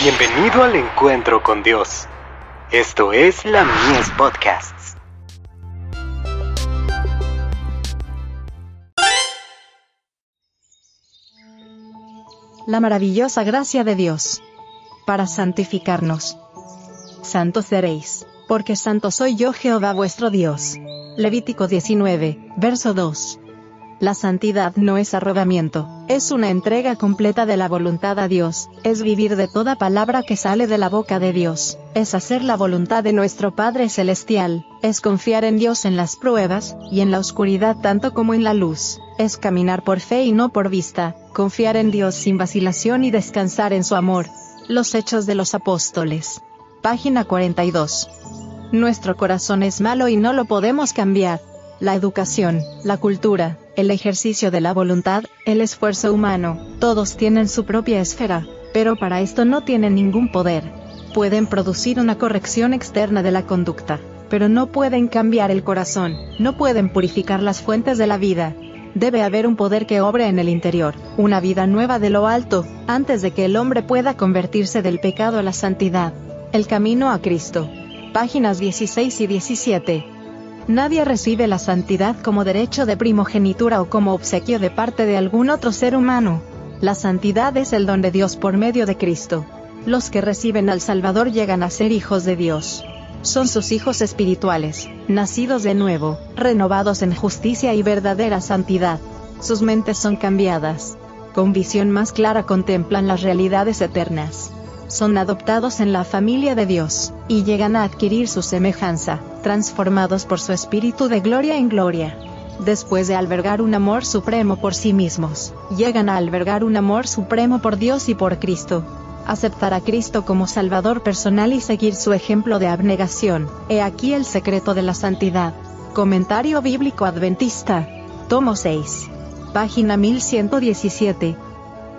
Bienvenido al encuentro con Dios. Esto es la Mies Podcasts. La maravillosa gracia de Dios. Para santificarnos. Santos seréis, porque santo soy yo Jehová vuestro Dios. Levítico 19, verso 2. La santidad no es arrobamiento, es una entrega completa de la voluntad a Dios, es vivir de toda palabra que sale de la boca de Dios, es hacer la voluntad de nuestro Padre Celestial, es confiar en Dios en las pruebas, y en la oscuridad tanto como en la luz, es caminar por fe y no por vista, confiar en Dios sin vacilación y descansar en su amor. Los Hechos de los Apóstoles. Página 42. Nuestro corazón es malo y no lo podemos cambiar. La educación, la cultura, el ejercicio de la voluntad, el esfuerzo humano, todos tienen su propia esfera, pero para esto no tienen ningún poder. Pueden producir una corrección externa de la conducta, pero no pueden cambiar el corazón, no pueden purificar las fuentes de la vida. Debe haber un poder que obre en el interior, una vida nueva de lo alto, antes de que el hombre pueda convertirse del pecado a la santidad. El camino a Cristo. Páginas 16 y 17. Nadie recibe la santidad como derecho de primogenitura o como obsequio de parte de algún otro ser humano. La santidad es el don de Dios por medio de Cristo. Los que reciben al Salvador llegan a ser hijos de Dios. Son sus hijos espirituales, nacidos de nuevo, renovados en justicia y verdadera santidad. Sus mentes son cambiadas. Con visión más clara contemplan las realidades eternas son adoptados en la familia de Dios, y llegan a adquirir su semejanza, transformados por su espíritu de gloria en gloria. Después de albergar un amor supremo por sí mismos, llegan a albergar un amor supremo por Dios y por Cristo. Aceptar a Cristo como Salvador personal y seguir su ejemplo de abnegación, he aquí el secreto de la santidad. Comentario Bíblico Adventista. Tomo 6. Página 1117.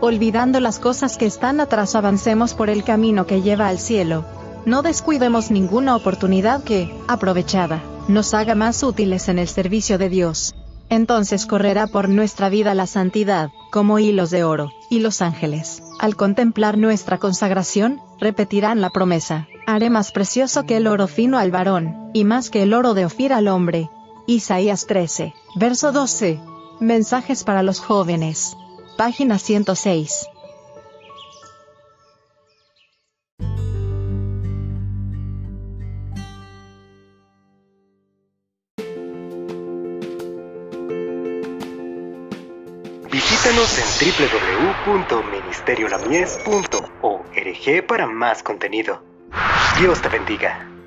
Olvidando las cosas que están atrás avancemos por el camino que lleva al cielo. No descuidemos ninguna oportunidad que, aprovechada, nos haga más útiles en el servicio de Dios. Entonces correrá por nuestra vida la santidad, como hilos de oro, y los ángeles, al contemplar nuestra consagración, repetirán la promesa, haré más precioso que el oro fino al varón, y más que el oro de Ofir al hombre. Isaías 13, verso 12. Mensajes para los jóvenes. Página 106. Visítanos en www.ministeriolamies.org para más contenido. Dios te bendiga.